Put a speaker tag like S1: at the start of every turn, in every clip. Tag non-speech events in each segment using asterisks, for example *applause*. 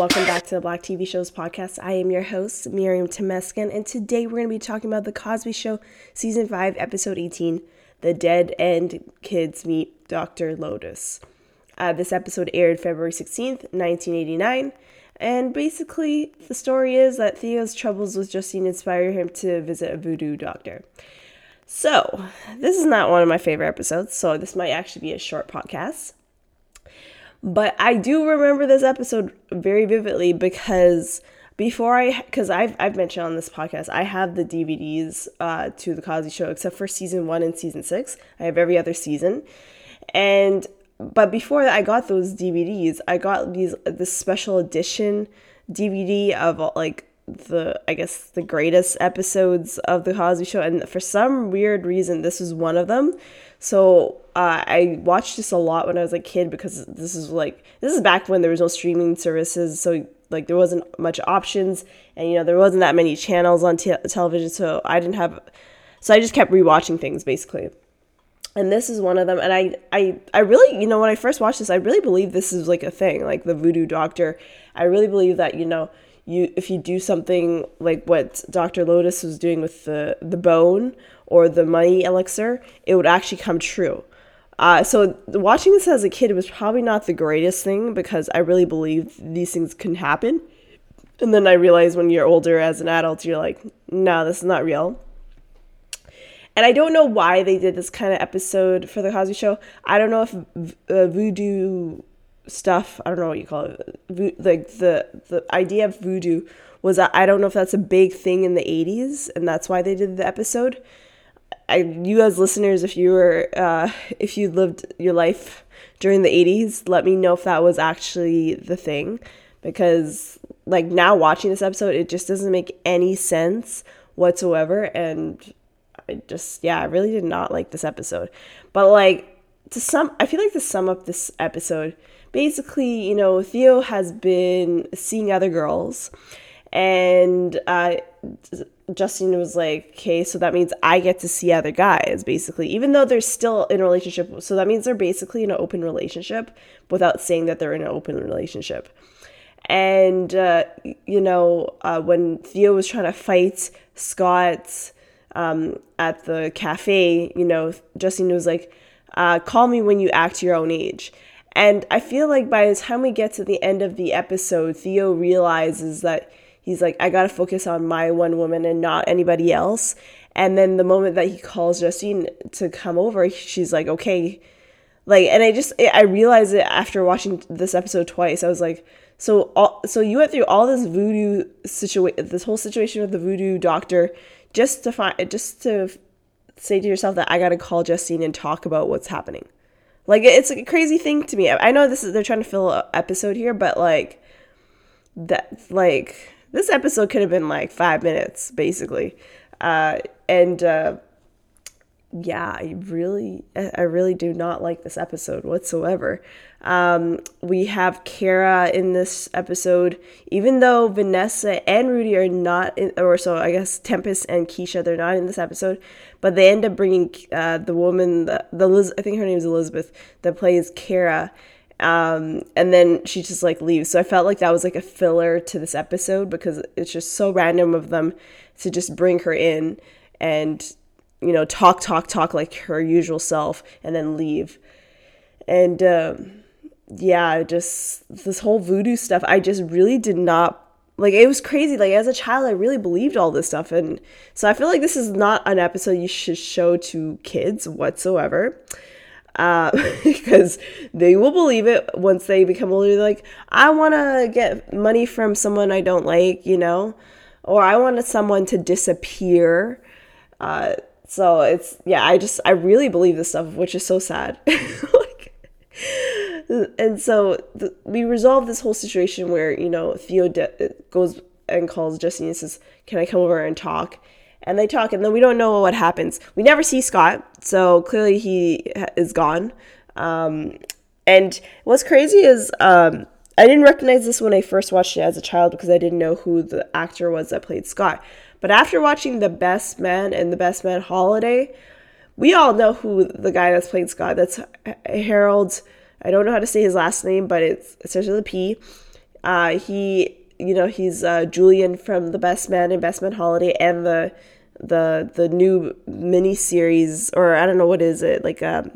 S1: welcome back to the Black TV Shows podcast. I am your host, Miriam Temeskin, and today we're going to be talking about The Cosby Show, Season 5, Episode 18 The Dead End Kids Meet Dr. Lotus. Uh, this episode aired February 16th, 1989, and basically the story is that Theo's troubles with Justine inspire him to visit a voodoo doctor. So, this is not one of my favorite episodes, so this might actually be a short podcast. But I do remember this episode very vividly because before I, because I've, I've mentioned on this podcast, I have the DVDs uh, to The Cosby Show, except for season one and season six. I have every other season. And, but before I got those DVDs, I got these, this special edition DVD of like the I guess the greatest episodes of the Cosby Show, and for some weird reason, this is one of them. So uh, I watched this a lot when I was a kid because this is like this is back when there was no streaming services, so like there wasn't much options, and you know there wasn't that many channels on te- television, so I didn't have, so I just kept rewatching things basically. And this is one of them, and I, I, I really, you know, when I first watched this, I really believe this is like a thing, like the voodoo doctor. I really believe that, you know, you if you do something like what Dr. Lotus was doing with the the bone or the money elixir, it would actually come true. Uh, so watching this as a kid was probably not the greatest thing because I really believed these things can happen. And then I realized when you're older as an adult, you're like, no, this is not real. And I don't know why they did this kind of episode for the Cosby Show. I don't know if uh, voodoo stuff. I don't know what you call it. Vo- like the the idea of voodoo was that I don't know if that's a big thing in the 80s and that's why they did the episode. I, you as listeners, if you were uh, *laughs* if you lived your life during the 80s, let me know if that was actually the thing because like now watching this episode, it just doesn't make any sense whatsoever and I just yeah, I really did not like this episode. But like to sum I feel like to sum up this episode, basically, you know, Theo has been seeing other girls, and uh, Justine was like, okay, so that means I get to see other guys, basically, even though they're still in a relationship. So that means they're basically in an open relationship without saying that they're in an open relationship. And, uh, you know, uh, when Theo was trying to fight Scott um, at the cafe, you know, Justine was like, uh, call me when you act your own age. And I feel like by the time we get to the end of the episode, Theo realizes that he's like, I gotta focus on my one woman and not anybody else. And then the moment that he calls Justine to come over, she's like, okay. Like, and I just, I realized it after watching this episode twice. I was like, so, all, so you went through all this voodoo situation, this whole situation with the voodoo doctor, just to find, just to say to yourself that I gotta call Justine and talk about what's happening. Like it's a crazy thing to me. I know this is they're trying to fill an episode here, but like that like this episode could have been like five minutes basically, uh, and uh, yeah, I really, I really do not like this episode whatsoever. Um, we have Kara in this episode, even though Vanessa and Rudy are not in, or so I guess Tempest and Keisha, they're not in this episode, but they end up bringing uh, the woman, the, the Liz, I think her name is Elizabeth, that plays Kara. Um, and then she just like leaves. So I felt like that was like a filler to this episode because it's just so random of them to just bring her in and you know, talk, talk, talk like her usual self and then leave. And um, yeah, just this whole voodoo stuff, I just really did not like it was crazy. Like as a child, I really believed all this stuff. And so I feel like this is not an episode you should show to kids whatsoever. Uh, *laughs* because they will believe it once they become older. They're like, I want to get money from someone I don't like, you know, or I wanted someone to disappear. Uh, so it's yeah, I just I really believe this stuff, which is so sad. *laughs* like, and so the, we resolve this whole situation where you know Theo de- goes and calls Justine and says, "Can I come over and talk?" And they talk, and then we don't know what happens. We never see Scott, so clearly he is gone. Um, and what's crazy is um, I didn't recognize this when I first watched it as a child because I didn't know who the actor was that played Scott. But after watching The Best Man and The Best Man Holiday, we all know who the guy that's playing Scott. That's Harold. I don't know how to say his last name, but it's essentially the P. Uh, he, you know, he's uh, Julian from The Best Man and Best Man Holiday and the the the new mini series or I don't know what is it like um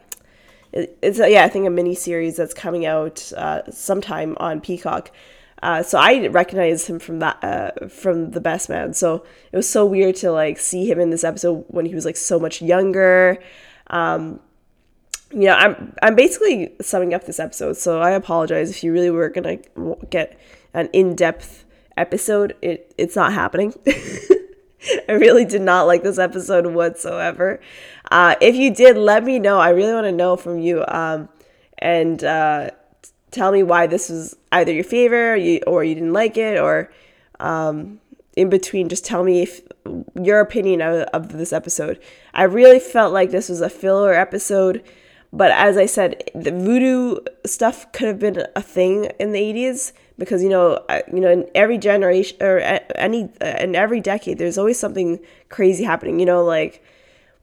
S1: it's a, yeah I think a mini series that's coming out uh, sometime on Peacock. Uh, so I recognize him from that uh, from the Best Man. So it was so weird to like see him in this episode when he was like so much younger. Um, you know, I'm I'm basically summing up this episode. So I apologize if you really were gonna get an in depth episode. It it's not happening. *laughs* I really did not like this episode whatsoever. Uh, if you did, let me know. I really want to know from you. Um, and uh, tell me why this was either your favorite or you, or you didn't like it, or um, in between, just tell me if your opinion of, of this episode. I really felt like this was a filler episode. But as I said, the voodoo stuff could have been a thing in the 80s because you know you know in every generation or any in every decade there's always something crazy happening you know like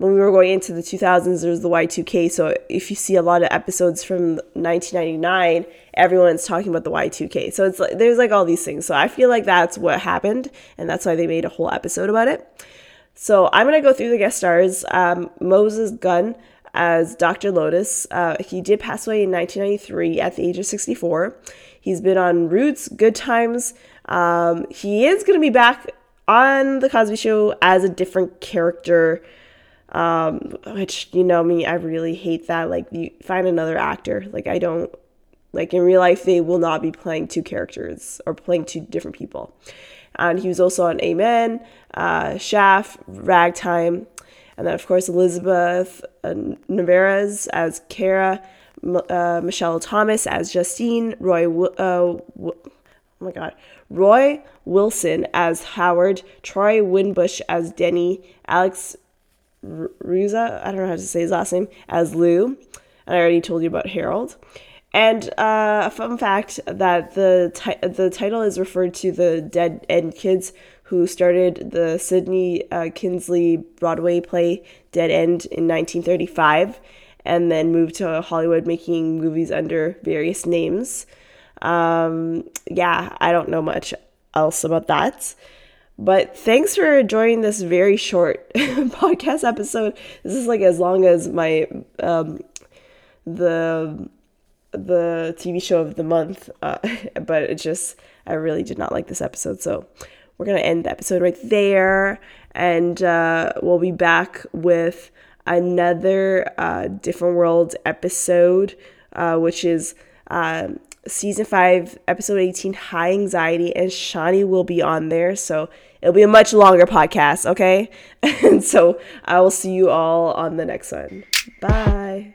S1: when we were going into the 2000s there was the y2k so if you see a lot of episodes from 1999 everyone's talking about the y2k so it's like there's like all these things. So i feel like that's what happened and that's why they made a whole episode about it. So i'm to go through the guest stars. Um, moses gunn as dr lotus. Uh, he did pass away in 1993 at the age of 64 He's been on Roots, Good Times. Um, he is to be back on The Cosby Show as a different character, um, which, you know me, I really hate that. Like, you find another actor. Like, I don't, like, in real life, they will not be playing two characters or playing two different people. And he was also on Amen, uh, Shaft, Ragtime, and then, of course, Elizabeth uh, Narvaez as Kara uh, Michelle Thomas as Justine, Roy, uh, oh my God, Roy Wilson as Howard, Troy Winbush as Denny, Alex Ruza, I don't know how to say his last name, as Lou. And I already told you about Harold. And uh, a fun fact that the ti- the title is referred to the Dead End Kids who started the Sidney uh, Kingsley Broadway play Dead End in 1935 and then moved to Hollywood making movies under various names. Um, yeah, I don't know much else about that. But thanks for enjoying this very short *laughs* podcast episode. This is like as long as my um, the the TV show of the month, uh, *laughs* but it just I really did not like this episode, so we're gonna end the episode right there, and uh, we'll be back with another uh, Different World episode, uh, which is uh, season five, episode 18, High Anxiety, and Shani will be on there. So it'll be a much longer podcast, okay? *laughs* and so I will see you all on the next one. Bye.